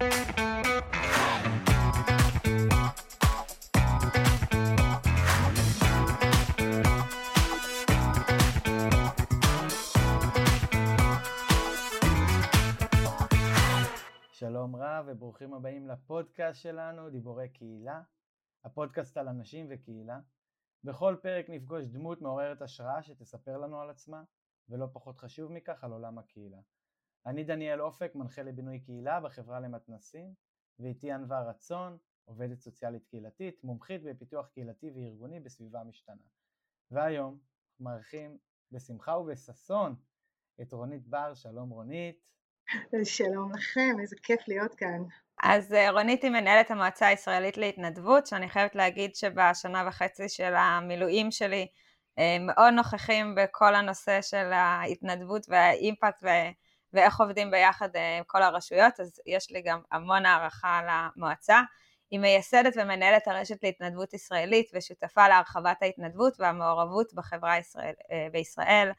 שלום רב וברוכים הבאים לפודקאסט שלנו, דיבורי קהילה, הפודקאסט על אנשים וקהילה. בכל פרק נפגוש דמות מעוררת השראה שתספר לנו על עצמה, ולא פחות חשוב מכך על עולם הקהילה. אני דניאל אופק, מנחה לבינוי קהילה בחברה למתנסים, ואיתי ענווה רצון, עובדת סוציאלית קהילתית, מומחית בפיתוח קהילתי וארגוני בסביבה משתנה. והיום מארחים בשמחה ובששון את רונית בר, שלום רונית. שלום לכם, איזה כיף להיות כאן. אז אה, רונית היא מנהלת המועצה הישראלית להתנדבות, שאני חייבת להגיד שבשנה וחצי של המילואים שלי אה, מאוד נוכחים בכל הנושא של ההתנדבות והאימפקט ו- ואיך עובדים ביחד עם אה, כל הרשויות, אז יש לי גם המון הערכה למועצה. היא מייסדת ומנהלת הרשת להתנדבות ישראלית ושותפה להרחבת ההתנדבות והמעורבות בחברה ישראל, בישראל.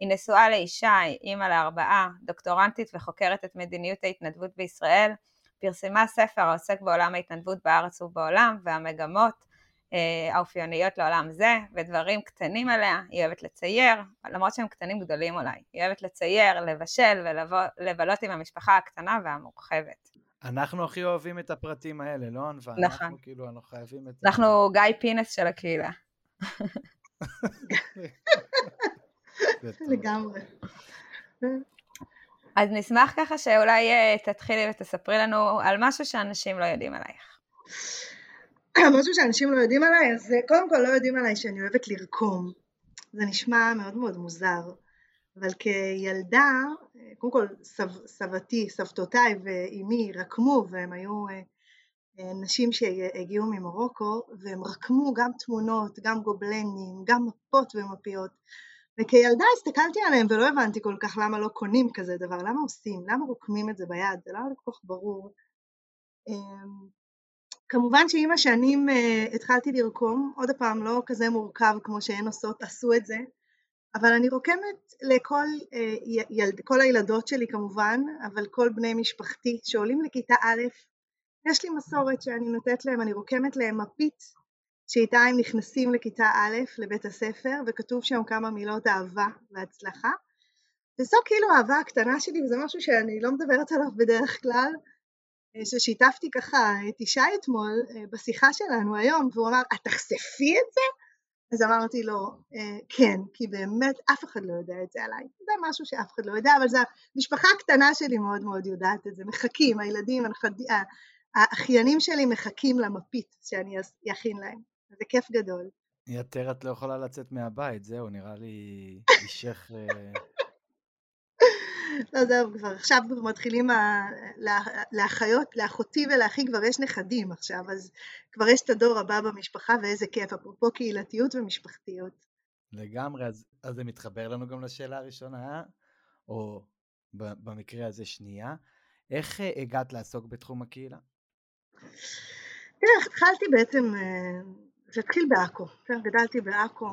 היא נשואה לאישה, היא אימא לארבעה, דוקטורנטית וחוקרת את מדיניות ההתנדבות בישראל, פרסמה ספר העוסק בעולם ההתנדבות בארץ ובעולם והמגמות אה, האופייניות לעולם זה, ודברים קטנים עליה, היא אוהבת לצייר, למרות שהם קטנים גדולים אולי, היא אוהבת לצייר, לבשל ולבלות עם המשפחה הקטנה והמורחבת. אנחנו הכי אוהבים את הפרטים האלה, לא ענווה? נכון. אנחנו כאילו, אנחנו חייבים את... אנחנו גיא פינס של הקהילה. לגמרי. אז נשמח ככה שאולי אה, תתחילי ותספרי לנו על משהו שאנשים לא יודעים עלייך. משהו שאנשים לא יודעים עליי, אז אה, קודם כל לא יודעים עליי שאני אוהבת לרקום. זה נשמע מאוד מאוד מוזר, אבל כילדה, אה, קודם כל סב, סבתי, סבתותיי ואימי רקמו והם היו נשים שהגיעו ממרוקו והם רקמו גם תמונות, גם גובלנים, גם מפות ומפיות וכילדה הסתכלתי עליהם ולא הבנתי כל כך למה לא קונים כזה דבר, למה עושים, למה רוקמים את זה ביד, זה לא היה כל כך ברור. כמובן שעם השנים אה, התחלתי לרקום, עוד פעם לא כזה מורכב כמו שהן עושות, עשו את זה, אבל אני רוקמת לכל אה, ילד, כל הילדות שלי כמובן, אבל כל בני משפחתי שעולים לכיתה א', יש לי מסורת שאני נותנת להם, אני רוקמת להם מפית שאיתה הם נכנסים לכיתה א' לבית הספר וכתוב שם כמה מילות אהבה והצלחה. וזו כאילו האהבה הקטנה שלי וזה משהו שאני לא מדברת עליו בדרך כלל ששיתפתי ככה את ישי אתמול אה, בשיחה שלנו היום והוא אמר את תחשפי את זה? אז אמרתי לו אה, כן כי באמת אף אחד לא יודע את זה עליי זה משהו שאף אחד לא יודע אבל זה המשפחה הקטנה שלי מאוד מאוד יודעת את זה מחכים הילדים האחיינים שלי מחכים למפית שאני אכין להם זה כיף גדול. יותר את לא יכולה לצאת מהבית, זהו, נראה לי אישך... לא, זהו, כבר עכשיו כבר מתחילים, לאחיות, לאחותי ולאחי כבר יש נכדים עכשיו, אז כבר יש את הדור הבא במשפחה, ואיזה כיף, אפרופו קהילתיות ומשפחתיות. לגמרי, אז, אז זה מתחבר לנו גם לשאלה הראשונה, או במקרה הזה שנייה, איך אה, הגעת לעסוק בתחום הקהילה? תראה, התחלתי בעצם אה, זה התחיל בעכו, כן? גדלתי בעכו,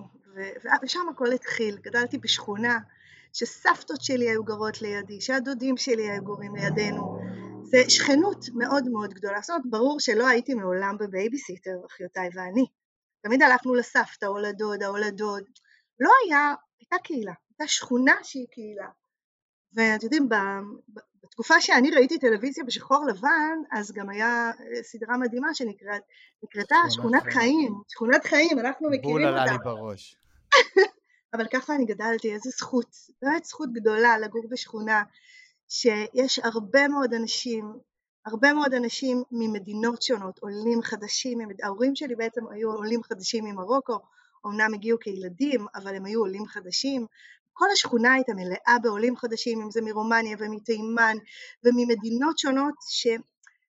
ושם הכל התחיל, גדלתי בשכונה שסבתות שלי היו גרות לידי, שהדודים שלי היו גורים לידינו, זה שכנות מאוד מאוד גדולה, זאת אומרת ברור שלא הייתי מעולם ב babysitter, אחיותיי ואני, תמיד הלכנו לסבתא או לדודה או לדוד, לא היה, הייתה קהילה, הייתה שכונה שהיא קהילה, ואתם יודעים, בתקופה שאני ראיתי טלוויזיה בשחור לבן, אז גם היה אה, סדרה מדהימה שנקראת שכונת חיים. שכונת חיים, אנחנו מכירים אותה. בול עלה לי בראש. אבל ככה אני גדלתי, איזה זכות, באמת זכות גדולה לגור בשכונה שיש הרבה מאוד אנשים, הרבה מאוד אנשים ממדינות שונות, עולים חדשים, ההורים שלי בעצם היו עולים חדשים ממרוקו, אמנם הגיעו כילדים, אבל הם היו עולים חדשים, כל השכונה הייתה מלאה בעולים חדשים, אם זה מרומניה ומתימן וממדינות שונות, ש,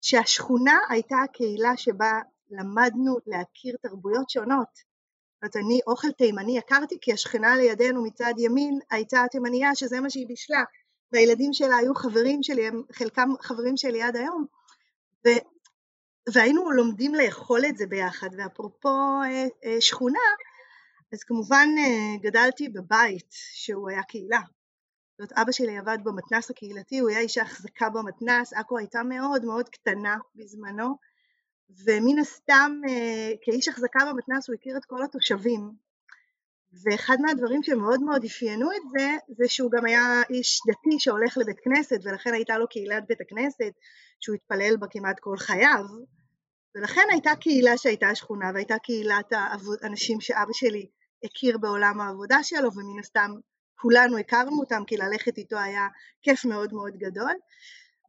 שהשכונה הייתה הקהילה שבה למדנו להכיר תרבויות שונות. אומרת, אני אוכל תימני הכרתי כי השכנה לידינו מצד ימין הייתה תימניה שזה מה שהיא בישלה, והילדים שלה היו חברים שלי, הם חלקם חברים שלי עד היום, ו, והיינו לומדים לאכול את זה ביחד, ואפרופו אה, אה, שכונה, אז כמובן אה, גדלתי בבית שהוא היה קהילה. זאת אבא שלי עבד במתנ"ס הקהילתי, הוא היה איש ההחזקה במתנ"ס, עכו הייתה מאוד מאוד קטנה בזמנו, ומן הסתם אה, כאיש החזקה במתנ"ס הוא הכיר את כל התושבים, ואחד מהדברים שמאוד מאוד אפיינו את זה, זה שהוא גם היה איש דתי שהולך לבית כנסת, ולכן הייתה לו קהילת בית הכנסת, שהוא התפלל בה כמעט כל חייו, ולכן הייתה קהילה שהייתה שכונה, והייתה קהילת האנשים שאבא שלי הכיר בעולם העבודה שלו, ומן הסתם כולנו הכרנו אותם, כי ללכת איתו היה כיף מאוד מאוד גדול.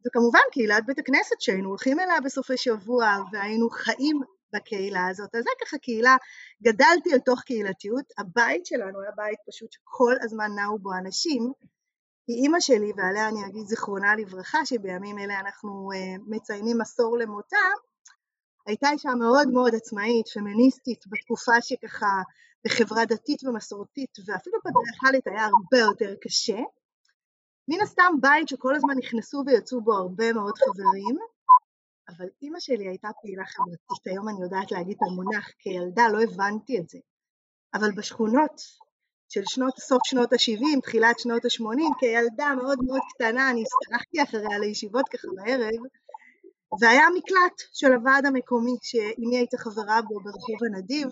וכמובן קהילת בית הכנסת שהיינו הולכים אליה בסופי שבוע והיינו חיים בקהילה הזאת. אז זה ככה קהילה, גדלתי אל תוך קהילתיות, הבית שלנו היה בית פשוט שכל הזמן נעו בו אנשים, כי אימא שלי, ועליה אני אגיד זיכרונה לברכה, שבימים אלה אנחנו uh, מציינים עשור למותה, הייתה אישה מאוד מאוד עצמאית, פמיניסטית, בתקופה שככה בחברה דתית ומסורתית ואפילו פטריארכלית היה הרבה יותר קשה. מן הסתם בית שכל הזמן נכנסו ויצאו בו הרבה מאוד חברים, אבל אימא שלי הייתה פעילה חברתית, היום אני יודעת להגיד את המונח, כילדה לא הבנתי את זה, אבל בשכונות של שנות, סוף שנות ה-70, תחילת שנות ה-80, כילדה מאוד מאוד קטנה, אני הסתרחתי אחריה לישיבות ככה בערב, והיה מקלט של הוועד המקומי שאימי הייתה חברה בו ברחוב הנדיב,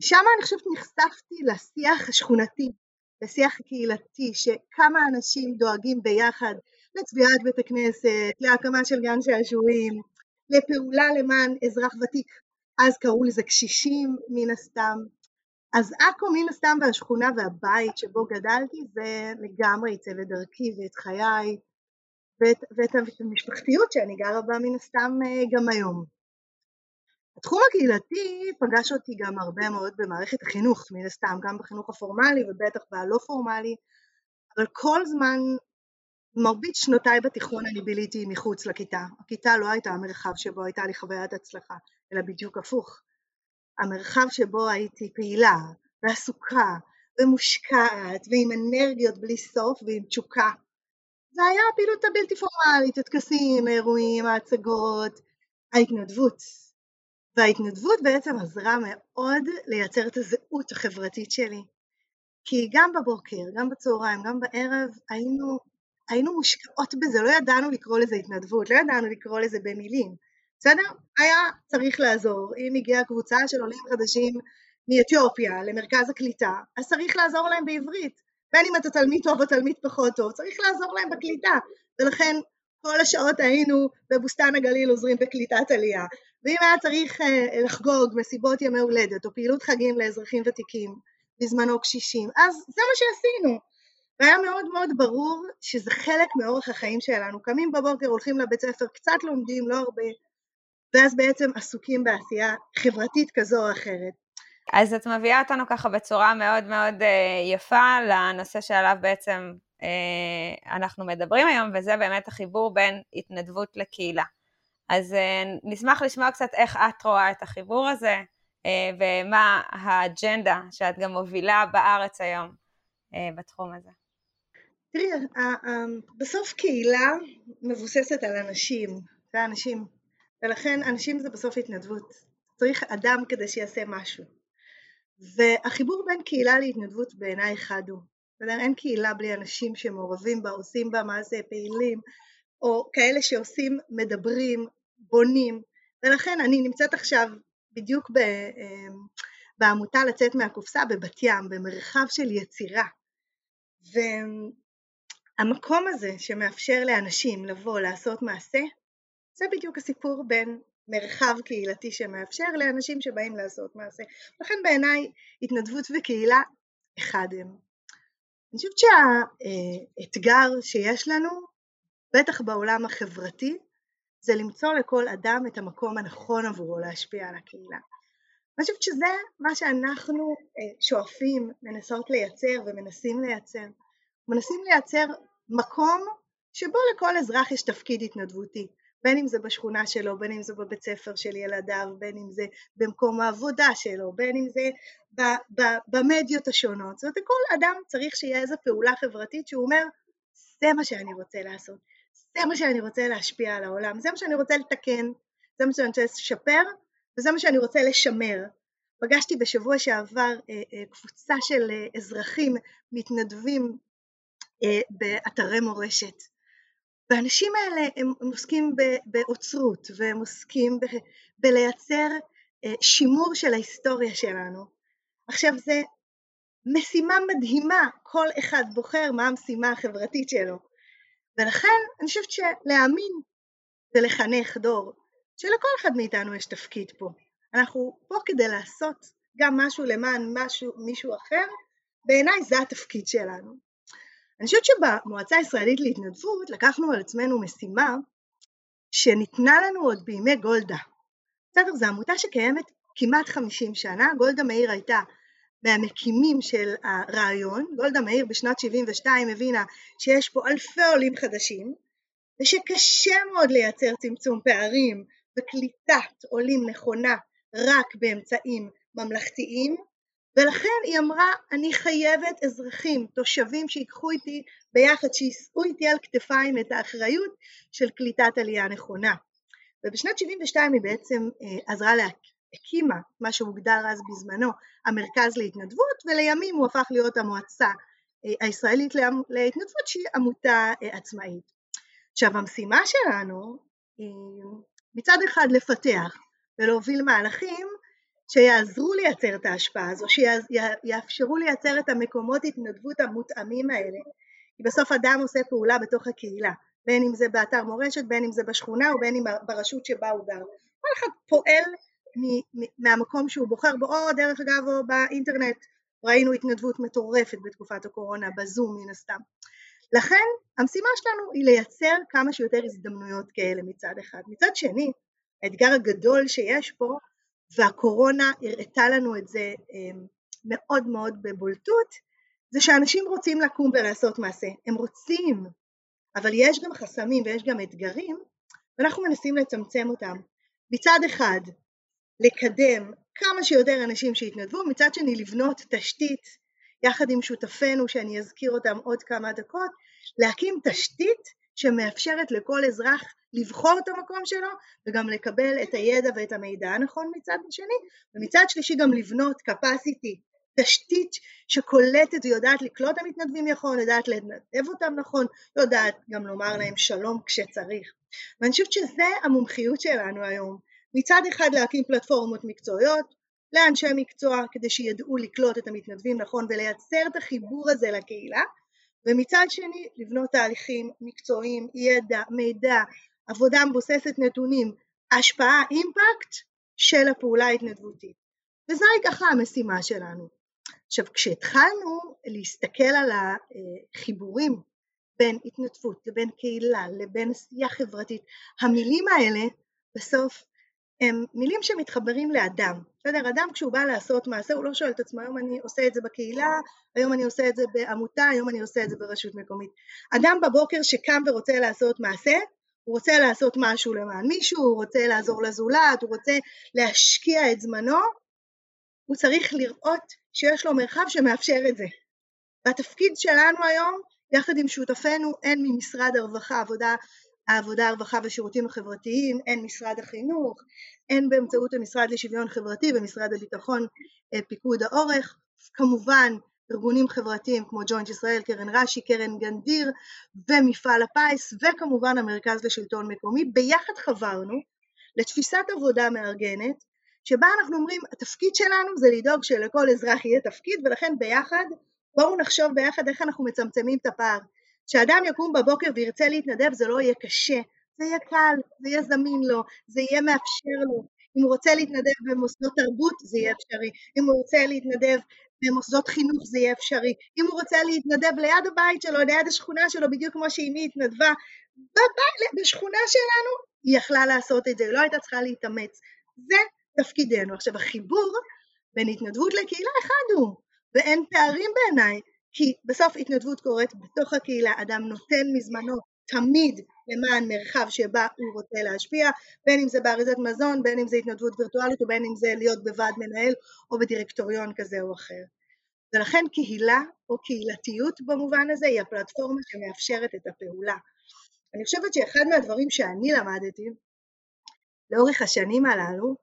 שם אני חושבת נחשפתי לשיח השכונתי, לשיח הקהילתי, שכמה אנשים דואגים ביחד לצביעת בית הכנסת, להקמה של גן שעשועים, לפעולה למען אזרח ותיק, אז קראו לזה קשישים מן הסתם. אז עכו מן הסתם והשכונה והבית שבו גדלתי זה לגמרי עיצב את דרכי ואת חיי ואת, ואת המשפחתיות שאני גרה בה מן הסתם אה, גם היום. התחום הקהילתי פגש אותי גם הרבה מאוד במערכת החינוך, מן הסתם, גם בחינוך הפורמלי ובטח בלא פורמלי, אבל כל זמן, מרבית שנותיי בתיכון אני ביליתי מחוץ לכיתה. הכיתה לא הייתה המרחב שבו הייתה לי חוויית הצלחה, אלא בדיוק הפוך. המרחב שבו הייתי פעילה ועסוקה ומושקעת ועם אנרגיות בלי סוף ועם תשוקה. זה היה הפעילות הבלתי פורמלית, הטקסים, האירועים, ההצגות, ההתנדבות. וההתנדבות בעצם עזרה מאוד לייצר את הזהות החברתית שלי. כי גם בבוקר, גם בצהריים, גם בערב היינו, היינו מושקעות בזה, לא ידענו לקרוא לזה התנדבות, לא ידענו לקרוא לזה במילים, בסדר? היה צריך לעזור, אם הגיעה קבוצה של עולים חדשים מאתיופיה למרכז הקליטה, אז צריך לעזור להם בעברית, בין אם אתה תלמיד טוב או תלמיד פחות טוב, צריך לעזור להם בקליטה, ולכן כל השעות היינו בבוסתן הגליל עוזרים בקליטת עלייה, ואם היה צריך אה, לחגוג מסיבות ימי הולדת או פעילות חגים לאזרחים ותיקים, בזמנו קשישים, אז זה מה שעשינו. והיה מאוד מאוד ברור שזה חלק מאורח החיים שלנו. קמים בבוקר, הולכים לבית ספר, קצת לומדים, לא הרבה, ואז בעצם עסוקים בעשייה חברתית כזו או אחרת. אז את מביאה אותנו ככה בצורה מאוד מאוד אה, יפה לנושא שעליו בעצם אנחנו מדברים היום, וזה באמת החיבור בין התנדבות לקהילה. אז אה, נשמח לשמוע קצת איך את רואה את החיבור הזה, אה, ומה האג'נדה שאת גם מובילה בארץ היום אה, בתחום הזה. תראי, בסוף קהילה מבוססת על אנשים, זה אנשים, ולכן אנשים זה בסוף התנדבות. צריך אדם כדי שיעשה משהו. והחיבור בין קהילה להתנדבות בעיניי חד הוא. אין קהילה בלי אנשים שמעורבים בה, עושים בה מה זה פעילים, או כאלה שעושים, מדברים, בונים, ולכן אני נמצאת עכשיו בדיוק ב, אמ, בעמותה לצאת מהקופסה בבת ים, במרחב של יצירה. והמקום הזה שמאפשר לאנשים לבוא לעשות מעשה, זה בדיוק הסיפור בין מרחב קהילתי שמאפשר לאנשים שבאים לעשות מעשה. לכן בעיניי התנדבות וקהילה אחד הם. אני חושבת שהאתגר שיש לנו, בטח בעולם החברתי, זה למצוא לכל אדם את המקום הנכון עבורו להשפיע על הקהילה. אני חושבת שזה מה שאנחנו אה, שואפים, מנסות לייצר ומנסים לייצר. מנסים לייצר מקום שבו לכל אזרח יש תפקיד התנדבותי, בין אם זה בשכונה שלו, בין אם זה בבית ספר של ילדיו, בין אם זה במקום העבודה שלו, בין אם זה במדיות השונות. זאת אומרת, לכל אדם צריך שיהיה איזו פעולה חברתית שהוא אומר, זה מה שאני רוצה לעשות. זה מה שאני רוצה להשפיע על העולם, זה מה שאני רוצה לתקן, זה מה שאני רוצה לשפר וזה מה שאני רוצה לשמר. פגשתי בשבוע שעבר אה, אה, קבוצה של אה, אזרחים מתנדבים באתרי מורשת. והאנשים האלה הם, הם עוסקים באוצרות והם עוסקים ב, בלייצר אה, שימור של ההיסטוריה שלנו. עכשיו זה משימה מדהימה, כל אחד בוחר מה המשימה החברתית שלו. ולכן אני חושבת שלהאמין ולחנך דור, שלכל אחד מאיתנו יש תפקיד פה. אנחנו פה כדי לעשות גם משהו למען משהו, מישהו אחר, בעיניי זה התפקיד שלנו. אני חושבת שבמועצה הישראלית להתנדבות לקחנו על עצמנו משימה שניתנה לנו עוד בימי גולדה. בסדר, זו עמותה שקיימת כמעט 50 שנה, גולדה מאיר הייתה מהמקימים של הרעיון, גולדה מאיר בשנת 72 הבינה שיש פה אלפי עולים חדשים ושקשה מאוד לייצר צמצום פערים וקליטת עולים נכונה רק באמצעים ממלכתיים ולכן היא אמרה אני חייבת אזרחים, תושבים שיקחו איתי ביחד, שיישאו איתי על כתפיים את האחריות של קליטת עלייה נכונה ובשנת 72 היא בעצם אה, עזרה לה, הקימה מה שהוגדר אז בזמנו המרכז להתנדבות ולימים הוא הפך להיות המועצה אה, הישראלית להתנדבות שהיא עמותה אה, עצמאית. עכשיו המשימה שלנו היא מצד אחד לפתח ולהוביל מהלכים שיעזרו לייצר את ההשפעה הזו, שיאפשרו לייצר את המקומות התנדבות המותאמים האלה, כי בסוף אדם עושה פעולה בתוך הקהילה, בין אם זה באתר מורשת, בין אם זה בשכונה ובין אם ברשות שבה הוא גר, כל אחד פועל מהמקום שהוא בוחר בו, או דרך אגב או באינטרנט, ראינו התנדבות מטורפת בתקופת הקורונה, בזום מן הסתם. לכן המשימה שלנו היא לייצר כמה שיותר הזדמנויות כאלה מצד אחד. מצד שני, האתגר הגדול שיש פה, והקורונה הראתה לנו את זה אמ, מאוד מאוד בבולטות, זה שאנשים רוצים לקום ולעשות מעשה, הם רוצים, אבל יש גם חסמים ויש גם אתגרים, ואנחנו מנסים לצמצם אותם. מצד אחד, לקדם כמה שיותר אנשים שיתנדבו, מצד שני לבנות תשתית יחד עם שותפינו שאני אזכיר אותם עוד כמה דקות, להקים תשתית שמאפשרת לכל אזרח לבחור את המקום שלו וגם לקבל את הידע ואת המידע הנכון מצד שני ומצד שלישי גם לבנות capacity, תשתית שקולטת ויודעת לקלוט את המתנדבים נכון, יודעת לנדב אותם נכון, יודעת גם לומר להם שלום כשצריך. ואני חושבת שזה המומחיות שלנו היום. מצד אחד להקים פלטפורמות מקצועיות לאנשי מקצוע כדי שידעו לקלוט את המתנדבים נכון ולייצר את החיבור הזה לקהילה ומצד שני לבנות תהליכים מקצועיים, ידע, מידע, עבודה מבוססת נתונים, השפעה, אימפקט של הפעולה ההתנדבותית. וזוהי ככה המשימה שלנו. עכשיו כשהתחלנו להסתכל על החיבורים בין התנדבות לבין קהילה לבין עשייה חברתית, המילים האלה בסוף הם מילים שמתחברים לאדם, בסדר? אדם כשהוא בא לעשות מעשה הוא לא שואל את עצמו היום אני עושה את זה בקהילה, היום אני עושה את זה בעמותה, היום אני עושה את זה ברשות מקומית. אדם בבוקר שקם ורוצה לעשות מעשה, הוא רוצה לעשות משהו למען מישהו, הוא רוצה לעזור לזולת, הוא רוצה להשקיע את זמנו, הוא צריך לראות שיש לו מרחב שמאפשר את זה. והתפקיד שלנו היום, יחד עם שותפינו, הן ממשרד הרווחה, עבודה העבודה, הרווחה והשירותים החברתיים, הן משרד החינוך, הן באמצעות המשרד לשוויון חברתי ומשרד הביטחון אה, פיקוד העורף, כמובן ארגונים חברתיים כמו ג'וינט ישראל, קרן רש"י, קרן גנדיר ומפעל הפיס וכמובן המרכז לשלטון מקומי, ביחד חברנו לתפיסת עבודה מארגנת שבה אנחנו אומרים התפקיד שלנו זה לדאוג שלכל אזרח יהיה תפקיד ולכן ביחד בואו נחשוב ביחד איך אנחנו מצמצמים את הפער כשאדם יקום בבוקר וירצה להתנדב זה לא יהיה קשה, זה יהיה קל, זה יהיה זמין לו, זה יהיה מאפשר לו. אם הוא רוצה להתנדב במוסדות תרבות זה יהיה אפשרי, אם הוא רוצה להתנדב במוסדות חינוך זה יהיה אפשרי, אם הוא רוצה להתנדב ליד הבית שלו, ליד השכונה שלו, בדיוק כמו שאימי התנדבה בבית, בשכונה שלנו, היא יכלה לעשות את זה, היא לא הייתה צריכה להתאמץ. זה תפקידנו. עכשיו החיבור בין התנדבות לקהילה אחד הוא, ואין פערים בעיניי, כי בסוף התנדבות קורית בתוך הקהילה, אדם נותן מזמנו תמיד למען מרחב שבה הוא רוצה להשפיע, בין אם זה באריזת מזון, בין אם זה התנדבות וירטואלית ובין אם זה להיות בוועד מנהל או בדירקטוריון כזה או אחר. ולכן קהילה או קהילתיות במובן הזה היא הפלטפורמה שמאפשרת את הפעולה. אני חושבת שאחד מהדברים שאני למדתי לאורך השנים הללו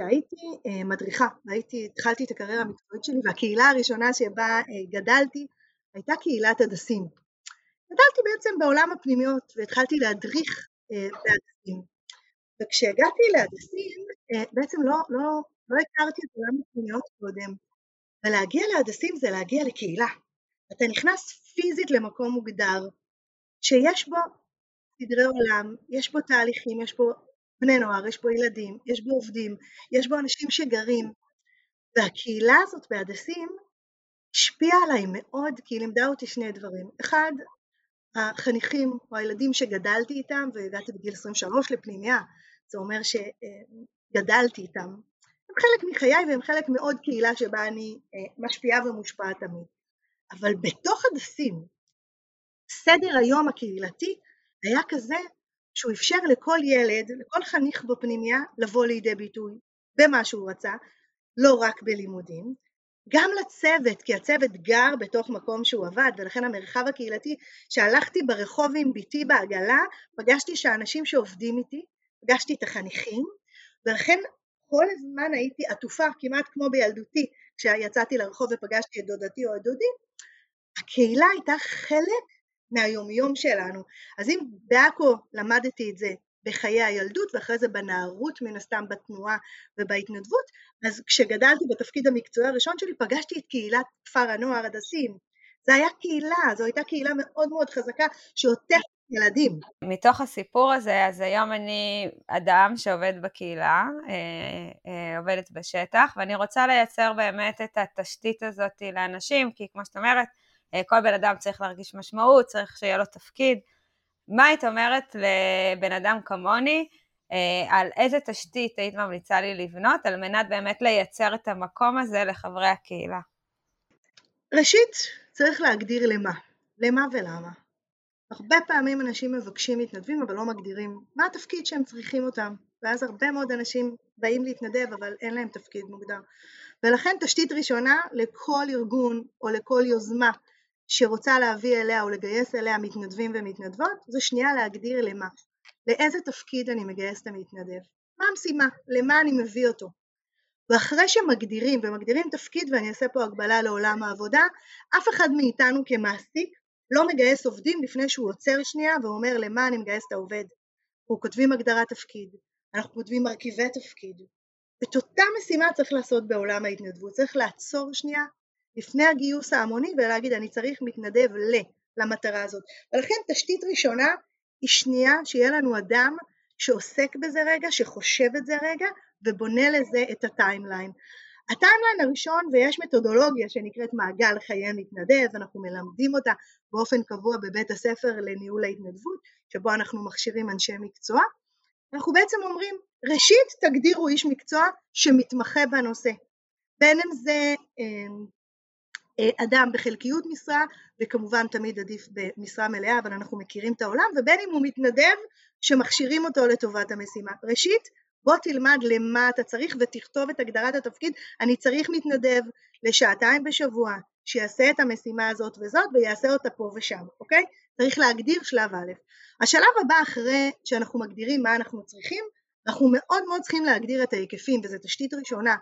כשהייתי אה, מדריכה והייתי, התחלתי את הקריירה המקצועית שלי והקהילה הראשונה שבה אה, גדלתי הייתה קהילת הדסים. גדלתי בעצם בעולם הפנימיות והתחלתי להדריך אה, בהדסים. וכשהגעתי להדסים, אה, בעצם לא, לא, לא הכרתי את עולם הפנימיות קודם. ולהגיע להדסים זה להגיע לקהילה. אתה נכנס פיזית למקום מוגדר, שיש בו סדרי עולם, יש בו תהליכים, יש בו בני נוער, יש בו ילדים, יש בו עובדים, יש בו אנשים שגרים, והקהילה הזאת בהדסים השפיעה עליי מאוד כי היא לימדה אותי שני דברים. אחד, החניכים או הילדים שגדלתי איתם והגעתי בגיל 23 לפנימיה, זה אומר שגדלתי איתם. הם חלק מחיי והם חלק מעוד קהילה שבה אני אה, משפיעה ומושפעת תמיד. אבל בתוך הדסים, סדר היום הקהילתי היה כזה שהוא אפשר לכל ילד, לכל חניך בפנימיה, לבוא לידי ביטוי במה שהוא רצה, לא רק בלימודים, גם לצוות, כי הצוות גר בתוך מקום שהוא עבד, ולכן המרחב הקהילתי, שהלכתי ברחוב עם ביתי בעגלה, פגשתי שהאנשים שעובדים איתי, פגשתי את החניכים, ולכן כל הזמן הייתי עטופה, כמעט כמו בילדותי, כשיצאתי לרחוב ופגשתי את דודתי או את דודי, הקהילה הייתה חלק מהיומיום שלנו. אז אם בעכו למדתי את זה בחיי הילדות ואחרי זה בנערות מן הסתם בתנועה ובהתנדבות, אז כשגדלתי בתפקיד המקצועי הראשון שלי פגשתי את קהילת כפר הנוער הדסים. זה היה קהילה, זו הייתה קהילה מאוד מאוד חזקה שעוטפת ילדים. מתוך הסיפור הזה, אז היום אני אדם שעובד בקהילה, אה, אה, עובדת בשטח, ואני רוצה לייצר באמת את התשתית הזאת לאנשים, כי כמו שאת אומרת, כל בן אדם צריך להרגיש משמעות, צריך שיהיה לו תפקיד. מה היית אומרת לבן אדם כמוני, אה, על איזה תשתית היית ממליצה לי לבנות על מנת באמת לייצר את המקום הזה לחברי הקהילה? ראשית, צריך להגדיר למה. למה ולמה. הרבה פעמים אנשים מבקשים מתנדבים אבל לא מגדירים מה התפקיד שהם צריכים אותם ואז הרבה מאוד אנשים באים להתנדב אבל אין להם תפקיד מוגדר ולכן תשתית ראשונה לכל ארגון או לכל יוזמה שרוצה להביא אליה או לגייס אליה מתנדבים ומתנדבות, זה שנייה להגדיר למה. לאיזה תפקיד אני מגייס את המתנדב? מה המשימה? למה אני מביא אותו? ואחרי שמגדירים, ומגדירים תפקיד, ואני אעשה פה הגבלה לעולם העבודה, אף אחד מאיתנו כמעסיק לא מגייס עובדים לפני שהוא עוצר שנייה ואומר למה אני מגייס את העובד. אנחנו כותבים הגדרת תפקיד, אנחנו כותבים מרכיבי תפקיד. את אותה משימה צריך לעשות בעולם ההתנדבות, צריך לעצור שנייה לפני הגיוס ההמוני ולהגיד אני צריך מתנדב ל, למטרה הזאת. ולכן תשתית ראשונה היא שנייה שיהיה לנו אדם שעוסק בזה רגע, שחושב את זה רגע ובונה לזה את ה timeline. ה timeline הראשון ויש מתודולוגיה שנקראת מעגל חיי מתנדב, אנחנו מלמדים אותה באופן קבוע בבית הספר לניהול ההתנדבות, שבו אנחנו מכשירים אנשי מקצוע. אנחנו בעצם אומרים, ראשית תגדירו איש מקצוע שמתמחה בנושא, בין אם זה אה, אדם בחלקיות משרה וכמובן תמיד עדיף במשרה מלאה אבל אנחנו מכירים את העולם ובין אם הוא מתנדב שמכשירים אותו לטובת המשימה. ראשית בוא תלמד למה אתה צריך ותכתוב את הגדרת התפקיד אני צריך מתנדב לשעתיים בשבוע שיעשה את המשימה הזאת וזאת ויעשה אותה פה ושם אוקיי? צריך להגדיר שלב א'. השלב הבא אחרי שאנחנו מגדירים מה אנחנו צריכים אנחנו מאוד מאוד צריכים להגדיר את ההיקפים וזו תשתית ראשונה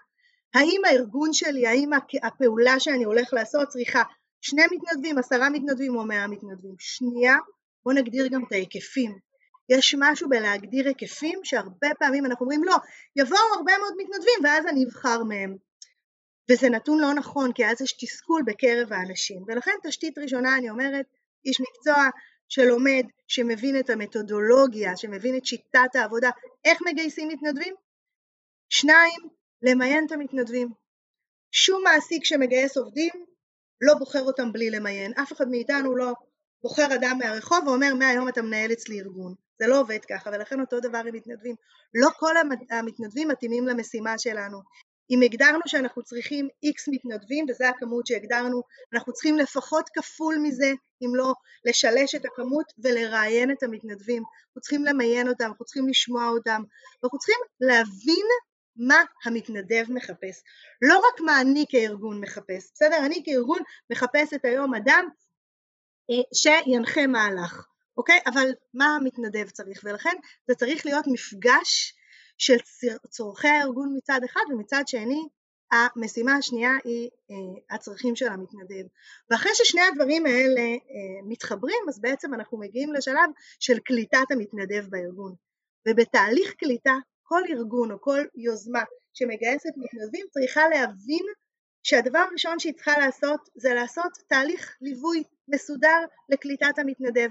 האם הארגון שלי, האם הפעולה שאני הולך לעשות צריכה שני מתנדבים, עשרה מתנדבים או מאה מתנדבים. שנייה, בואו נגדיר גם את ההיקפים. יש משהו בלהגדיר היקפים שהרבה פעמים אנחנו אומרים לא, יבואו הרבה מאוד מתנדבים ואז אני אבחר מהם. וזה נתון לא נכון כי אז יש תסכול בקרב האנשים ולכן תשתית ראשונה אני אומרת איש מקצוע שלומד, שמבין את המתודולוגיה, שמבין את שיטת העבודה, איך מגייסים מתנדבים? שניים, למיין את המתנדבים. שום מעסיק שמגייס עובדים לא בוחר אותם בלי למיין. אף אחד מאיתנו לא בוחר אדם מהרחוב ואומר מהיום אתה מנהל אצלי ארגון. זה לא עובד ככה ולכן אותו דבר עם מתנדבים. לא כל המתנדבים מתאימים למשימה שלנו. אם הגדרנו שאנחנו צריכים איקס מתנדבים וזה הכמות שהגדרנו, אנחנו צריכים לפחות כפול מזה, אם לא לשלש את הכמות ולראיין את המתנדבים. אנחנו צריכים למיין אותם, אנחנו צריכים לשמוע אותם, ואנחנו צריכים להבין מה המתנדב מחפש. לא רק מה אני כארגון מחפש, בסדר? אני כארגון מחפשת היום אדם אה, שינחה מהלך, אוקיי? אבל מה המתנדב צריך? ולכן זה צריך להיות מפגש של צורכי הארגון מצד אחד ומצד שני המשימה השנייה היא אה, הצרכים של המתנדב. ואחרי ששני הדברים האלה אה, מתחברים, אז בעצם אנחנו מגיעים לשלב של קליטת המתנדב בארגון. ובתהליך קליטה, כל ארגון או כל יוזמה שמגייסת מתנדבים צריכה להבין שהדבר הראשון שהיא צריכה לעשות זה לעשות תהליך ליווי מסודר לקליטת המתנדב.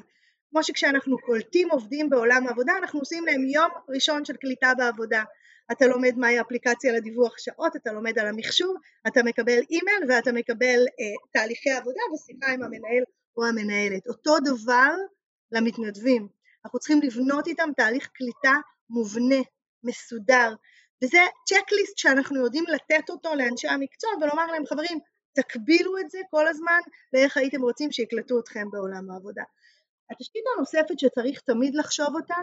כמו שכשאנחנו קולטים עובדים בעולם העבודה אנחנו עושים להם יום ראשון של קליטה בעבודה. אתה לומד מהי אפליקציה לדיווח שעות, אתה לומד על המחשוב, אתה מקבל אימייל ואתה מקבל אה, תהליכי עבודה ושיחה עם המנהל או המנהלת. אותו דבר למתנדבים. אנחנו צריכים לבנות איתם תהליך קליטה מובנה, מסודר, וזה צ'קליסט שאנחנו יודעים לתת אותו לאנשי המקצוע ולומר להם חברים תקבילו את זה כל הזמן לאיך הייתם רוצים שיקלטו אתכם בעולם העבודה. התשתית הנוספת שצריך תמיד לחשוב אותה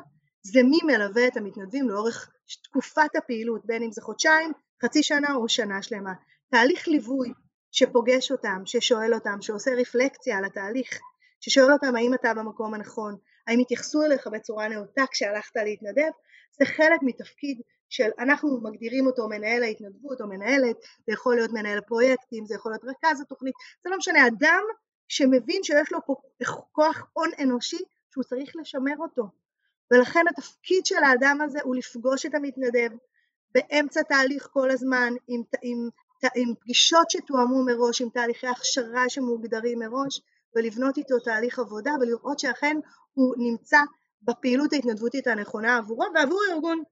זה מי מלווה את המתנדבים לאורך תקופת הפעילות בין אם זה חודשיים, חצי שנה או שנה שלמה. תהליך ליווי שפוגש אותם, ששואל אותם, שעושה רפלקציה על התהליך, ששואל אותם האם אתה במקום הנכון, האם התייחסו אליך בצורה נאותה כשהלכת להתנדב, זה חלק מתפקיד של אנחנו מגדירים אותו מנהל ההתנדבות או מנהלת, זה יכול להיות מנהל פרויקטים, זה יכול להיות רכז התוכנית, זה לא משנה, אדם שמבין שיש לו פה כוח הון אנושי שהוא צריך לשמר אותו. ולכן התפקיד של האדם הזה הוא לפגוש את המתנדב באמצע תהליך כל הזמן עם, עם, עם פגישות שתואמו מראש, עם תהליכי הכשרה שמוגדרים מראש ולבנות איתו תהליך עבודה ולראות שאכן הוא נמצא בפעילות ההתנדבותית הנכונה עבורו ועבור הארגון,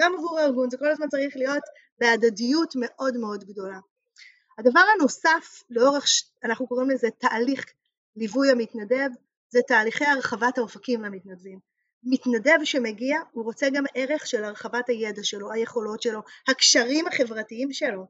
גם עבור הארגון, זה כל הזמן צריך להיות בהדדיות מאוד מאוד גדולה. הדבר הנוסף לאורך, אנחנו קוראים לזה תהליך ליווי המתנדב, זה תהליכי הרחבת האופקים למתנדבים. מתנדב שמגיע הוא רוצה גם ערך של הרחבת הידע שלו, היכולות שלו, הקשרים החברתיים שלו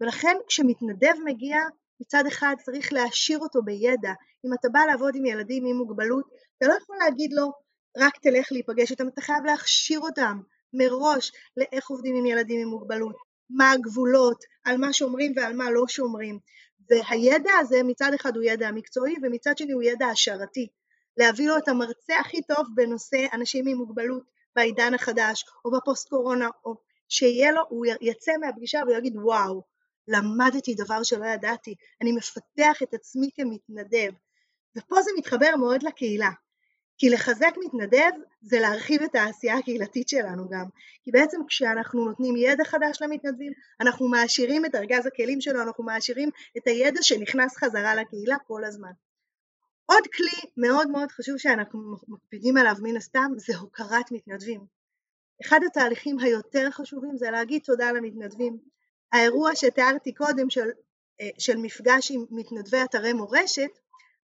ולכן כשמתנדב מגיע מצד אחד צריך להעשיר אותו בידע, אם אתה בא לעבוד עם ילדים עם מוגבלות אתה לא יכול להגיד לו רק תלך להיפגש איתם, אתה חייב להכשיר אותם מראש לאיך עובדים עם ילדים עם מוגבלות, מה הגבולות, על מה שומרים ועל מה לא שומרים. והידע הזה מצד אחד הוא ידע מקצועי ומצד שני הוא ידע השערתי. להביא לו את המרצה הכי טוב בנושא אנשים עם מוגבלות בעידן החדש או בפוסט קורונה או שיהיה לו, הוא יצא מהפגישה ויגיד וואו למדתי דבר שלא ידעתי, אני מפתח את עצמי כמתנדב. ופה זה מתחבר מאוד לקהילה כי לחזק מתנדב זה להרחיב את העשייה הקהילתית שלנו גם כי בעצם כשאנחנו נותנים ידע חדש למתנדבים אנחנו מעשירים את ארגז הכלים שלו, אנחנו מעשירים את הידע שנכנס חזרה לקהילה כל הזמן עוד כלי מאוד מאוד חשוב שאנחנו מקפידים עליו מן הסתם זה הוקרת מתנדבים. אחד התהליכים היותר חשובים זה להגיד תודה למתנדבים. האירוע שתיארתי קודם של, אה, של מפגש עם מתנדבי אתרי מורשת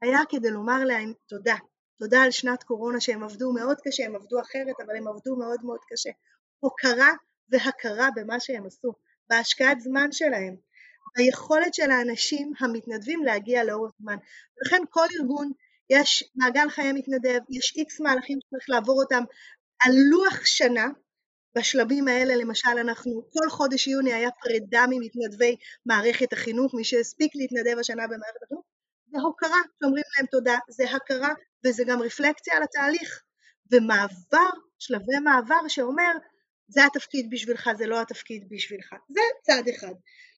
היה כדי לומר להם תודה. תודה על שנת קורונה שהם עבדו מאוד קשה, הם עבדו אחרת אבל הם עבדו מאוד מאוד קשה. הוקרה והכרה במה שהם עשו, בהשקעת זמן שלהם, ביכולת של האנשים המתנדבים להגיע לאורך זמן. ולכן כל ארגון יש מעגל חיי מתנדב, יש איקס מהלכים שצריך לעבור אותם על לוח שנה, בשלבים האלה למשל אנחנו, כל חודש יוני היה פרידה ממתנדבי מערכת החינוך, מי שהספיק להתנדב השנה במערכת החינוך, זה הוקרה, שאומרים להם תודה, זה הכרה וזה גם רפלקציה על התהליך, ומעבר, שלבי מעבר שאומר זה התפקיד בשבילך, זה לא התפקיד בשבילך, זה צד אחד.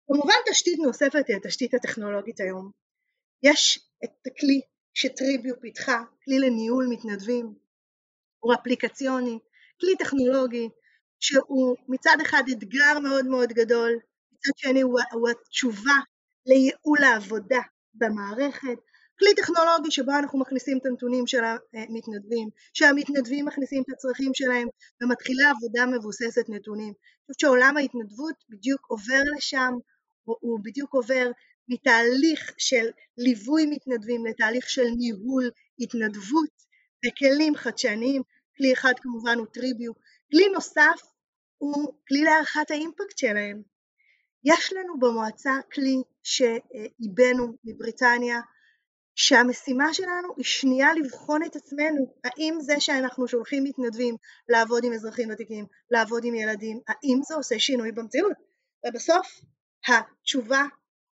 כמובן תשתית נוספת היא התשתית הטכנולוגית היום. יש את הכלי שטריביו פיתחה, כלי לניהול מתנדבים, הוא אפליקציוני, כלי טכנולוגי שהוא מצד אחד אתגר מאוד מאוד גדול, מצד שני הוא, הוא התשובה לייעול העבודה במערכת, כלי טכנולוגי שבו אנחנו מכניסים את הנתונים של המתנדבים, שהמתנדבים מכניסים את הצרכים שלהם ומתחילה עבודה מבוססת נתונים. אני חושבת שעולם ההתנדבות בדיוק עובר לשם, הוא בדיוק עובר מתהליך של ליווי מתנדבים לתהליך של ניהול התנדבות בכלים חדשניים, כלי אחד כמובן הוא טריביו, כלי נוסף הוא כלי להערכת האימפקט שלהם. יש לנו במועצה כלי שעיבנו מבריטניה שהמשימה שלנו היא שנייה לבחון את עצמנו, האם זה שאנחנו שולחים מתנדבים לעבוד עם אזרחים ותיקים, לעבוד עם ילדים, האם זה עושה שינוי במציאות? ובסוף התשובה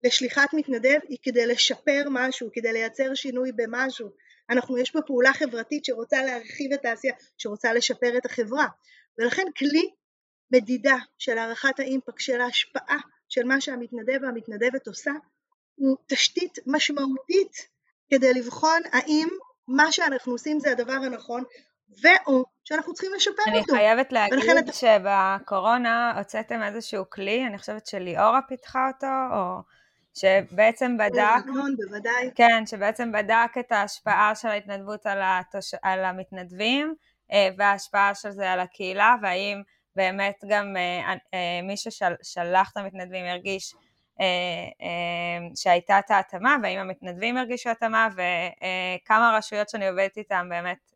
לשליחת מתנדב היא כדי לשפר משהו, כדי לייצר שינוי במשהו. אנחנו, יש פה פעולה חברתית שרוצה להרחיב את העשייה, שרוצה לשפר את החברה, ולכן כלי מדידה של הערכת האימפקט, של ההשפעה של מה שהמתנדב והמתנדבת עושה הוא תשתית משמעותית כדי לבחון האם מה שאנחנו עושים זה הדבר הנכון ואו שאנחנו צריכים לשפר אני אותו. אני חייבת להגיד אתה... שבקורונה הוצאתם איזשהו כלי, אני חושבת שליאורה פיתחה אותו, או שבעצם בדק, בוודאי. כן, שבעצם בדק את ההשפעה של ההתנדבות על, התוש... על המתנדבים אה, וההשפעה של זה על הקהילה, והאם באמת גם אה, אה, מי ששלח את המתנדבים הרגיש שהייתה את ההתאמה, והאם המתנדבים הרגישו התאמה, וכמה רשויות שאני עובדת איתן באמת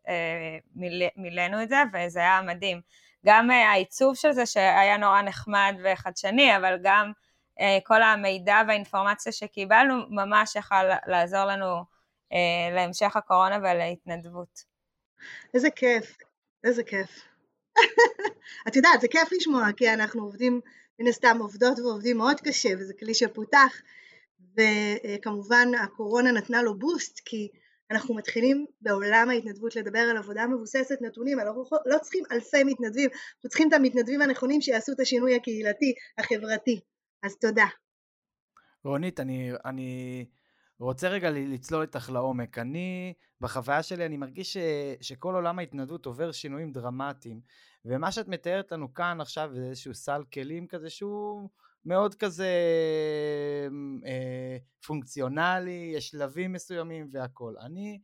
מילאנו את זה, וזה היה מדהים. גם העיצוב של זה שהיה נורא נחמד וחדשני, אבל גם אה, כל המידע והאינפורמציה שקיבלנו ממש יכל לעזור לנו אה, להמשך הקורונה ולהתנדבות. איזה כיף, איזה כיף. את יודעת, זה כיף לשמוע, כי אנחנו עובדים, מן הסתם עובדות ועובדים מאוד קשה, וזה כלי שפותח, וכמובן הקורונה נתנה לו בוסט, כי אנחנו מתחילים בעולם ההתנדבות לדבר על עבודה מבוססת נתונים, אנחנו לא צריכים אלפי מתנדבים, אנחנו צריכים את המתנדבים הנכונים שיעשו את השינוי הקהילתי, החברתי. אז תודה. רונית, אני, אני רוצה רגע לצלול איתך לעומק. אני, בחוויה שלי, אני מרגיש ש, שכל עולם ההתנדבות עובר שינויים דרמטיים. ומה שאת מתארת לנו כאן עכשיו זה איזשהו סל כלים כזה שהוא מאוד כזה אה, פונקציונלי, יש שלבים מסוימים והכול. אני,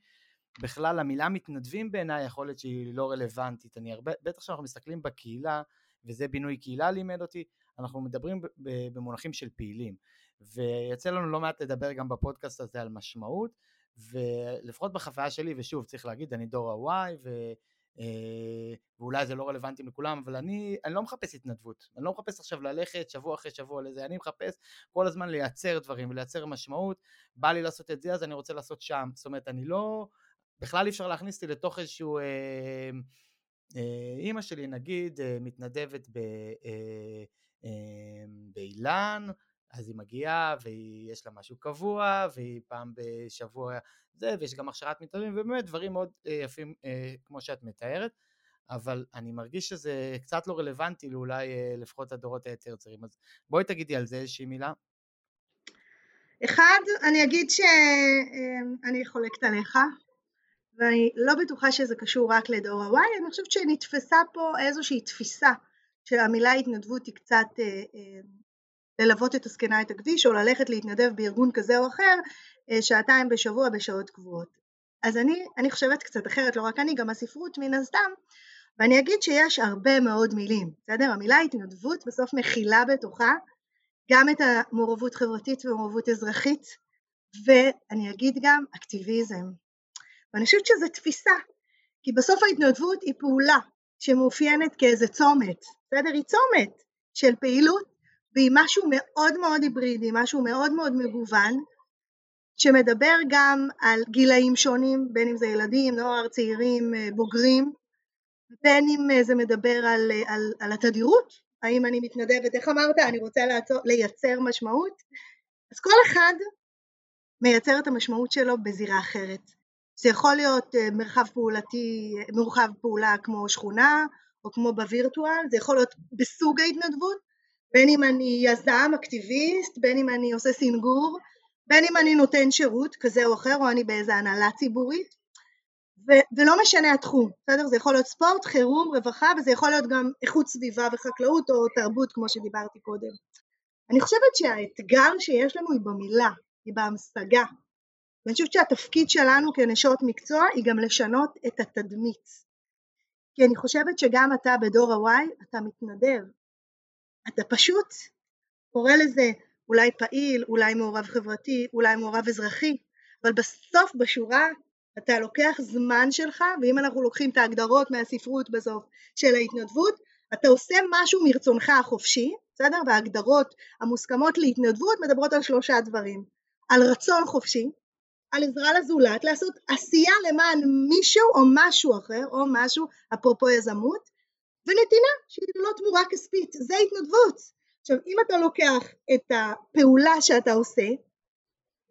בכלל המילה מתנדבים בעיניי יכול להיות שהיא לא רלוונטית. אני הרבה, בטח כשאנחנו מסתכלים בקהילה, וזה בינוי קהילה לימד אותי, אנחנו מדברים במונחים של פעילים ויצא לנו לא מעט לדבר גם בפודקאסט הזה על משמעות ולפחות בחוויה שלי ושוב צריך להגיד אני דור ה-Y ו... אה, ואולי זה לא רלוונטי לכולם, אבל אני, אני לא מחפש התנדבות, אני לא מחפש עכשיו ללכת שבוע אחרי שבוע לזה, אני מחפש כל הזמן לייצר דברים ולייצר משמעות, בא לי לעשות את זה אז אני רוצה לעשות שם, זאת אומרת אני לא, בכלל אי אפשר להכניס אותי לתוך איזשהו, אה, אה, אימא שלי נגיד אה, מתנדבת ב... אה, אמ, באילן, אז היא מגיעה ויש לה משהו קבוע והיא פעם בשבוע זה ויש גם הכשרת מתנדבים ובאמת דברים מאוד אה, יפים אה, כמו שאת מתארת אבל אני מרגיש שזה קצת לא רלוונטי לאולי אה, לפחות הדורות היותר צעירים אז בואי תגידי על זה איזושהי מילה. אחד אני אגיד שאני חולקת עליך ואני לא בטוחה שזה קשור רק לדור ה-Y אני חושבת שנתפסה פה איזושהי תפיסה שהמילה התנדבות היא קצת ללוות את הזקנה את הכביש או ללכת להתנדב בארגון כזה או אחר אה, שעתיים בשבוע בשעות קבועות. אז אני, אני חושבת קצת אחרת, לא רק אני, גם הספרות מן הסתם, ואני אגיד שיש הרבה מאוד מילים, בסדר? המילה התנדבות בסוף מכילה בתוכה גם את המעורבות חברתית ומעורבות אזרחית, ואני אגיד גם אקטיביזם. ואני חושבת שזו תפיסה, כי בסוף ההתנדבות היא פעולה שמאופיינת כאיזה צומת, בסדר? היא צומת של פעילות והיא משהו מאוד מאוד היברידי, משהו מאוד מאוד מגוון, שמדבר גם על גילאים שונים, בין אם זה ילדים, נוער, צעירים, אה, בוגרים, בין אם אה, זה מדבר על, אה, על, על התדירות, האם אני מתנדבת, איך אמרת, אני רוצה לעצור, לייצר משמעות, אז כל אחד מייצר את המשמעות שלו בזירה אחרת. זה יכול להיות מרחב פעולתי, מורחב פעולה כמו שכונה, או כמו בווירטואל, זה יכול להיות בסוג ההתנדבות, בין אם אני יזם, אקטיביסט, בין אם אני עושה סינגור, בין אם אני נותן שירות כזה או אחר, או אני באיזה הנהלה ציבורית, ו- ולא משנה התחום, בסדר? זה יכול להיות ספורט, חירום, רווחה, וזה יכול להיות גם איכות סביבה וחקלאות או תרבות כמו שדיברתי קודם. אני חושבת שהאתגר שיש לנו היא במילה, היא בהמשגה. ואני חושבת שהתפקיד שלנו כנשות מקצוע היא גם לשנות את התדמית. כי אני חושבת שגם אתה בדור ה-Y, אתה מתנדב. אתה פשוט קורא לזה אולי פעיל, אולי מעורב חברתי, אולי מעורב אזרחי, אבל בסוף בשורה אתה לוקח זמן שלך, ואם אנחנו לוקחים את ההגדרות מהספרות בסוף של ההתנדבות, אתה עושה משהו מרצונך החופשי, בסדר? וההגדרות המוסכמות להתנדבות מדברות על שלושה דברים, על רצון חופשי, על עזרה לזולת, לעשות עשייה למען מישהו או משהו אחר, או משהו, אפרופו יזמות, ונתינה שהיא לא תמורה כספית, זה התנדבות. עכשיו אם אתה לוקח את הפעולה שאתה עושה,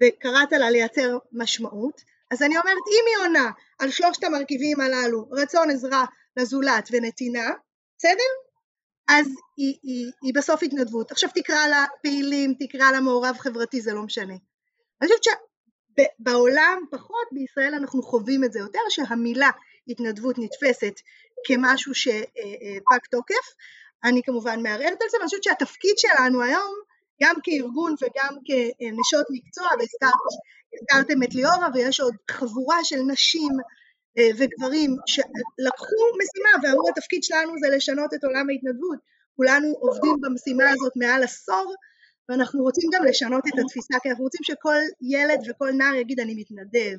וקראת לה לייצר משמעות, אז אני אומרת אם היא עונה על שלושת המרכיבים הללו, רצון עזרה לזולת ונתינה, בסדר? אז היא, היא, היא בסוף התנדבות. עכשיו תקרא לה פעילים, תקרא לה מעורב חברתי, זה לא משנה. אני חושבת שבעולם פחות, בישראל אנחנו חווים את זה יותר, שהמילה התנדבות נתפסת כמשהו שפג תוקף. אני כמובן מערערת על זה, ואני חושבת שהתפקיד שלנו היום, גם כארגון וגם כנשות מקצוע, והזכרתם את ליאורה ויש עוד חבורה של נשים אה, וגברים שלקחו משימה ואמרו התפקיד שלנו זה לשנות את עולם ההתנדבות, כולנו עובדים במשימה הזאת מעל עשור ואנחנו רוצים גם לשנות את התפיסה כי אנחנו רוצים שכל ילד וכל נער יגיד אני מתנדב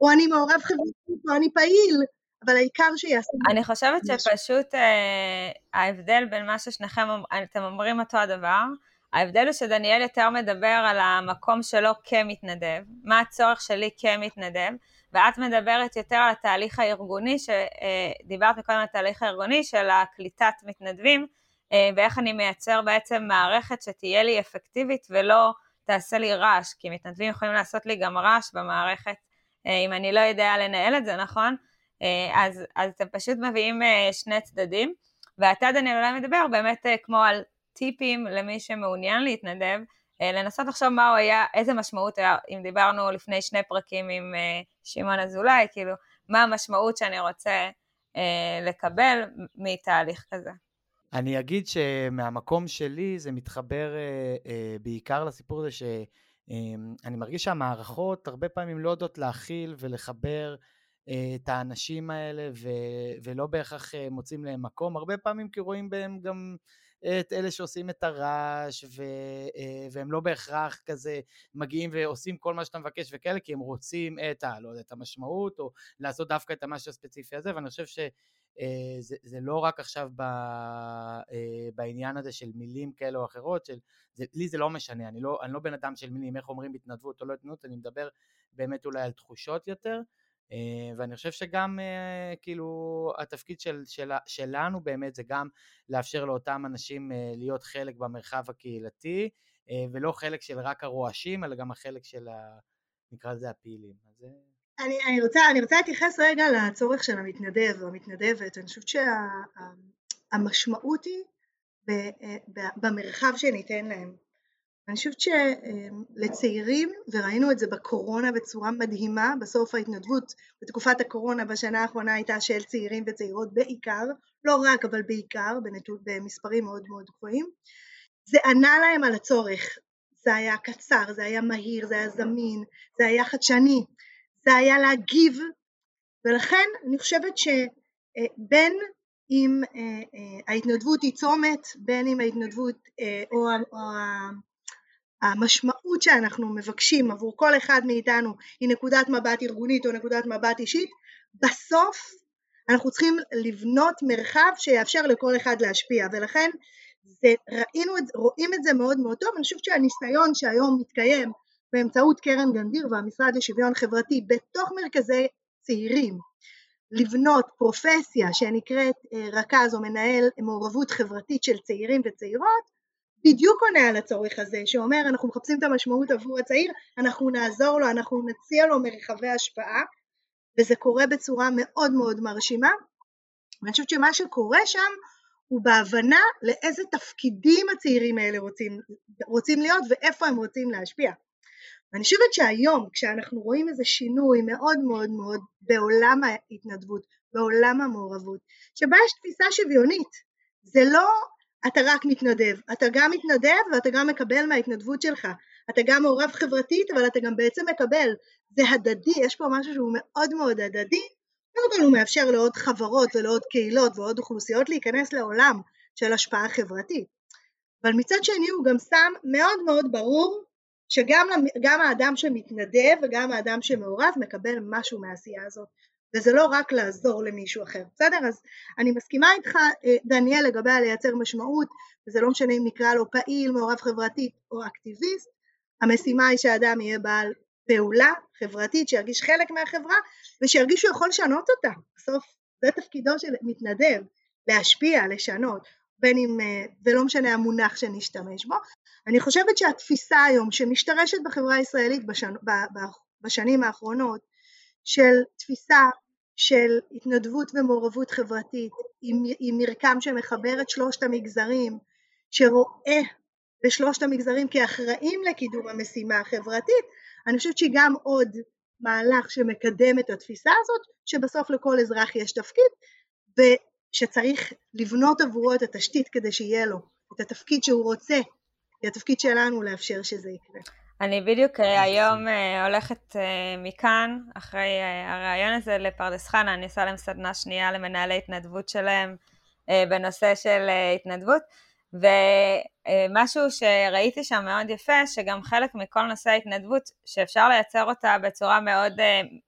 או אני מעורב חברתית או אני פעיל אבל העיקר שיעשו... אני חושבת שפשוט אה, ההבדל בין מה ששניכם, אתם אומרים אותו הדבר, ההבדל הוא שדניאל יותר מדבר על המקום שלו כמתנדב, מה הצורך שלי כמתנדב, ואת מדברת יותר על התהליך הארגוני, שדיברת מקודם על התהליך הארגוני של הקליטת מתנדבים, אה, ואיך אני מייצר בעצם מערכת שתהיה לי אפקטיבית ולא תעשה לי רעש, כי מתנדבים יכולים לעשות לי גם רעש במערכת, אה, אם אני לא יודע לנהל את זה נכון, אה, אז, אז אתם פשוט מביאים שני צדדים, ואתה דניאל אולי מדבר באמת כמו על טיפים למי שמעוניין להתנדב, אה, לנסות לחשוב מה הוא היה, איזה משמעות היה, אם דיברנו לפני שני פרקים עם אה, שמעון אזולאי, כאילו, מה המשמעות שאני רוצה אה, לקבל מתהליך כזה. אני אגיד שמהמקום שלי זה מתחבר בעיקר לסיפור הזה שאני מרגיש שהמערכות הרבה פעמים לא יודעות להכיל ולחבר את האנשים האלה ו- ולא בהכרח מוצאים להם מקום, הרבה פעמים כי רואים בהם גם את אלה שעושים את הרעש, ו, אה, והם לא בהכרח כזה מגיעים ועושים כל מה שאתה מבקש וכאלה, כי הם רוצים את, ה, לא את המשמעות, או לעשות דווקא את המשהו הספציפי הזה, ואני חושב שזה אה, זה לא רק עכשיו ב, אה, בעניין הזה של מילים כאלה או אחרות, של, זה, לי זה לא משנה, אני לא, אני לא בן אדם של מילים, איך אומרים התנדבות או לא התנדבות, אני מדבר באמת אולי על תחושות יותר. אה, ואני חושב שגם אה, כאילו התפקיד של, של, שלנו באמת זה גם לאפשר לאותם אנשים אה, להיות חלק במרחב הקהילתי ולא חלק של רק הרועשים אלא גם החלק של ה, נקרא לזה הפעילים. אז... אני, אני, רוצה, אני רוצה להתייחס רגע לצורך של המתנדב או המתנדבת, אני חושבת שהמשמעות שה, היא במרחב שניתן להם. אני חושבת שלצעירים, וראינו את זה בקורונה בצורה מדהימה, בסוף ההתנדבות בתקופת הקורונה בשנה האחרונה הייתה של צעירים וצעירות בעיקר, לא רק אבל בעיקר, במספרים מאוד מאוד גבוהים, זה ענה להם על הצורך, זה היה קצר, זה היה מהיר, זה היה זמין, זה היה חדשני, זה היה להגיב, ולכן אני חושבת שבין אם אה, אה, ההתנדבות היא צומת, בין אם ההתנדבות אה, או המשמעות שאנחנו מבקשים עבור כל אחד מאיתנו היא נקודת מבט ארגונית או נקודת מבט אישית, בסוף אנחנו צריכים לבנות מרחב שיאפשר לכל אחד להשפיע ולכן זה, ראינו, רואים את זה מאוד מאוד טוב, אני חושבת שהניסיון שהיום מתקיים באמצעות קרן גנדיר והמשרד לשוויון חברתי בתוך מרכזי צעירים לבנות פרופסיה שנקראת אה, רכז או מנהל מעורבות חברתית של צעירים וצעירות בדיוק עונה על הצורך הזה, שאומר אנחנו מחפשים את המשמעות עבור הצעיר, אנחנו נעזור לו, אנחנו נציע לו מרחבי השפעה, וזה קורה בצורה מאוד מאוד מרשימה, ואני חושבת שמה שקורה שם הוא בהבנה לאיזה תפקידים הצעירים האלה רוצים, רוצים להיות ואיפה הם רוצים להשפיע. ואני חושבת שהיום כשאנחנו רואים איזה שינוי מאוד מאוד מאוד בעולם ההתנדבות, בעולם המעורבות, שבה יש תפיסה שוויונית, זה לא אתה רק מתנדב, אתה גם מתנדב ואתה גם מקבל מההתנדבות שלך, אתה גם מעורב חברתית אבל אתה גם בעצם מקבל, זה הדדי, יש פה משהו שהוא מאוד מאוד הדדי, קודם כל הוא מאפשר לעוד חברות ולעוד קהילות ועוד אוכלוסיות להיכנס לעולם של השפעה חברתית, אבל מצד שני הוא גם שם מאוד מאוד ברור שגם האדם שמתנדב וגם האדם שמעורב מקבל משהו מהעשייה הזאת וזה לא רק לעזור למישהו אחר, בסדר? אז אני מסכימה איתך אה, דניאל לגבי הלייצר משמעות, וזה לא משנה אם נקרא לו פעיל, מעורב חברתית או אקטיביסט, המשימה היא שאדם יהיה בעל פעולה חברתית, שירגיש חלק מהחברה ושירגיש שהוא יכול לשנות אותה, בסוף זה תפקידו של מתנדב, להשפיע, לשנות, בין אם, אה, ולא משנה המונח שנשתמש בו. אני חושבת שהתפיסה היום שמשתרשת בחברה הישראלית בשנ, בשנים האחרונות של תפיסה של התנדבות ומעורבות חברתית עם, עם מרקם שמחבר את שלושת המגזרים, שרואה בשלושת המגזרים כאחראים לקידום המשימה החברתית, אני חושבת שהיא גם עוד מהלך שמקדם את התפיסה הזאת, שבסוף לכל אזרח יש תפקיד, ושצריך לבנות עבורו את התשתית כדי שיהיה לו את התפקיד שהוא רוצה, כי התפקיד שלנו הוא לאפשר שזה יקרה. אני בדיוק אה, היום אה, הולכת אה, מכאן, אחרי הראיון הזה לפרדס חנה, אני עושה להם סדנה שנייה למנהלי התנדבות שלהם בנושא של התנדבות, ומשהו שראיתי שם מאוד יפה, שגם חלק מכל נושא ההתנדבות, שאפשר לייצר אותה בצורה מאוד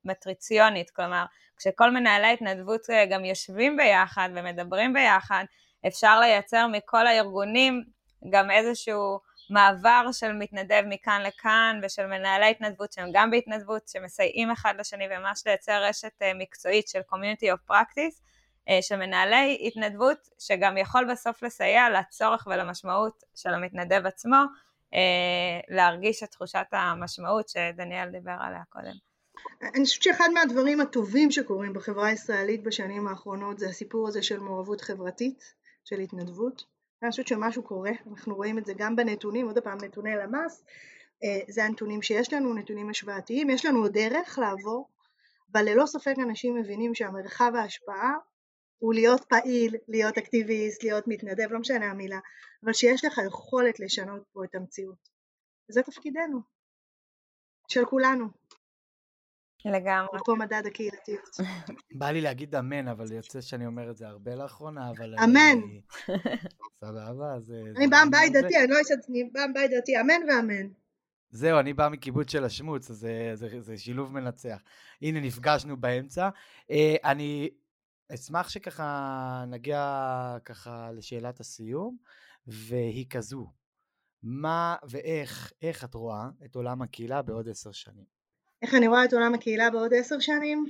מטריציונית, כלומר, כשכל מנהלי ההתנדבות גם יושבים ביחד ומדברים ביחד, אפשר לייצר מכל הארגונים גם איזשהו מעבר של מתנדב מכאן לכאן ושל מנהלי התנדבות שהם גם בהתנדבות, שמסייעים אחד לשני וממש לייצר רשת אה, מקצועית של community of practice, אה, של מנהלי התנדבות, שגם יכול בסוף לסייע לצורך ולמשמעות של המתנדב עצמו, אה, להרגיש את תחושת המשמעות שדניאל דיבר עליה קודם. אני חושבת שאחד מהדברים הטובים שקורים בחברה הישראלית בשנים האחרונות זה הסיפור הזה של מעורבות חברתית, של התנדבות. אני חושבת שמשהו קורה, אנחנו רואים את זה גם בנתונים, עוד פעם נתוני למ"ס, אה, זה הנתונים שיש לנו, נתונים השוואתיים, יש לנו עוד דרך לעבור, אבל ללא ספק אנשים מבינים שהמרחב ההשפעה הוא להיות פעיל, להיות אקטיביסט, להיות מתנדב, לא משנה המילה, אבל שיש לך יכולת לשנות פה את המציאות. וזה תפקידנו, של כולנו. לגמרי. פה מדד הקהילתיות. בא לי להגיד אמן, אבל יוצא שאני אומר את זה הרבה לאחרונה, אבל... אמן. סבבה, אז... אני באה מבית דתי, אני לא אשת, אני באה מבית דתי, אמן ואמן. זהו, אני בא מקיבוץ של השמוץ, אז זה, זה, זה שילוב מנצח. הנה, נפגשנו באמצע. אה, אני אשמח שככה נגיע ככה לשאלת הסיום, והיא כזו. מה ואיך, איך את רואה את עולם הקהילה בעוד עשר שנים? איך אני רואה את עולם הקהילה בעוד עשר שנים?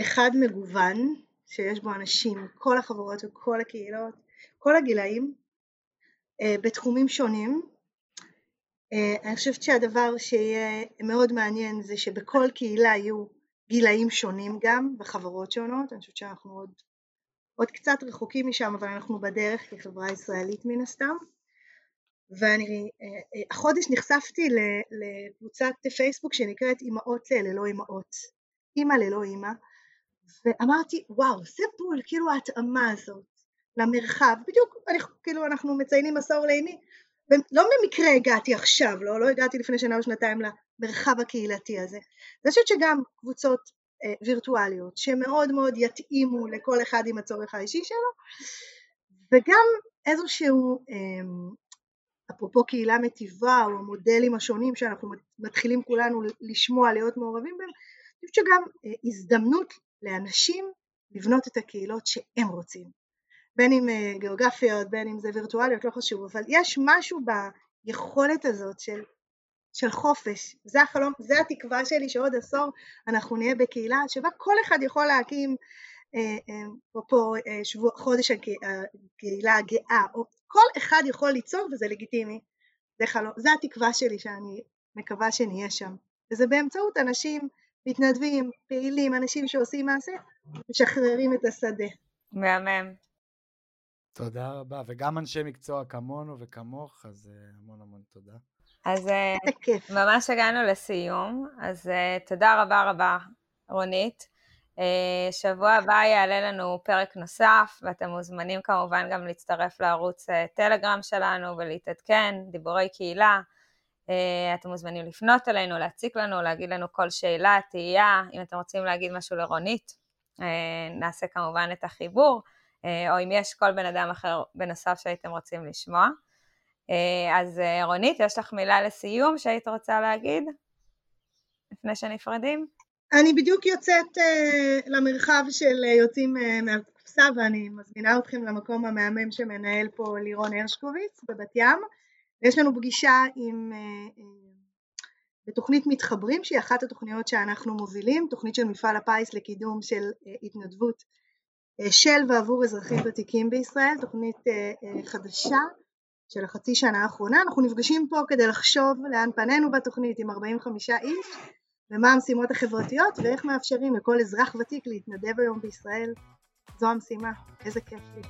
אחד מגוון, שיש בו אנשים, כל החברות וכל הקהילות, כל הגילאים, אה, בתחומים שונים. אה, אני חושבת שהדבר שיהיה מאוד מעניין זה שבכל קהילה יהיו גילאים שונים גם, וחברות שונות, אני חושבת שאנחנו עוד, עוד קצת רחוקים משם, אבל אנחנו בדרך כחברה ישראלית מן הסתם. ואני אה, אה, החודש נחשפתי לקבוצת פייסבוק שנקראת אמהות ללא אמהות, אימא ללא אימא, ואמרתי וואו זה בול כאילו ההתאמה הזאת למרחב, בדיוק אני, כאילו אנחנו מציינים עשור לאימי, לא במקרה הגעתי עכשיו, לא, לא הגעתי לפני שנה או שנתיים למרחב הקהילתי הזה, אני חושבת שגם קבוצות אה, וירטואליות שמאוד מאוד יתאימו לכל אחד עם הצורך האישי שלו וגם איזשהו אה, אפרופו קהילה מטיבה או המודלים השונים שאנחנו מתחילים כולנו לשמוע להיות מעורבים בהם, אני חושבת שגם אה, הזדמנות לאנשים לבנות את הקהילות שהם רוצים, בין אם אה, גיאוגרפיות, בין אם זה וירטואליות, לא חשוב, אבל יש משהו ביכולת הזאת של, של חופש, זה החלום, זה התקווה שלי שעוד עשור אנחנו נהיה בקהילה שבה כל אחד יכול להקים אפרופו אה, שבוע, חודש הקהילה הגאה, או כל אחד יכול ליצור וזה לגיטימי. זה, חלום, זה התקווה שלי שאני מקווה שנהיה שם. וזה באמצעות אנשים מתנדבים, פעילים, אנשים שעושים מעשה, משחררים את השדה. מהמם. תודה רבה, וגם אנשי מקצוע כמונו וכמוך, אז אה, המון המון תודה. אז אה, ממש הגענו לסיום, אז תודה רבה רבה, רונית. אה, שבוע הבא יעלה לנו פרק נוסף, ואתם מוזמנים כמובן גם להצטרף לערוץ אה, טלגרם שלנו ולהתעדכן, דיבורי קהילה. אה, אתם מוזמנים לפנות אלינו, להציק לנו, להגיד לנו כל שאלה, תהייה, אם אתם רוצים להגיד משהו לרונית, נעשה כמובן את החיבור, או אם יש כל בן אדם אחר בנוסף שהייתם רוצים לשמוע. אז רונית, יש לך מילה לסיום שהיית רוצה להגיד לפני שנפרדים? אני בדיוק יוצאת uh, למרחב של uh, יוצאים uh, מהקופסה ואני מזמינה אתכם למקום המהמם שמנהל פה לירון הרשקוביץ בבת ים. ויש לנו פגישה עם, uh, בתוכנית מתחברים שהיא אחת התוכניות שאנחנו מובילים, תוכנית של מפעל הפיס לקידום של uh, התנדבות uh, של ועבור אזרחים ותיקים בישראל, תוכנית uh, uh, חדשה של החצי שנה האחרונה, אנחנו נפגשים פה כדי לחשוב לאן פנינו בתוכנית עם 45 איש ומה המשימות החברתיות ואיך מאפשרים לכל אזרח ותיק להתנדב היום בישראל. זו המשימה, איזה כיף לי.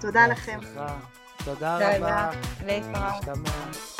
תודה לכם. תודה רבה. להתראות. השתמע.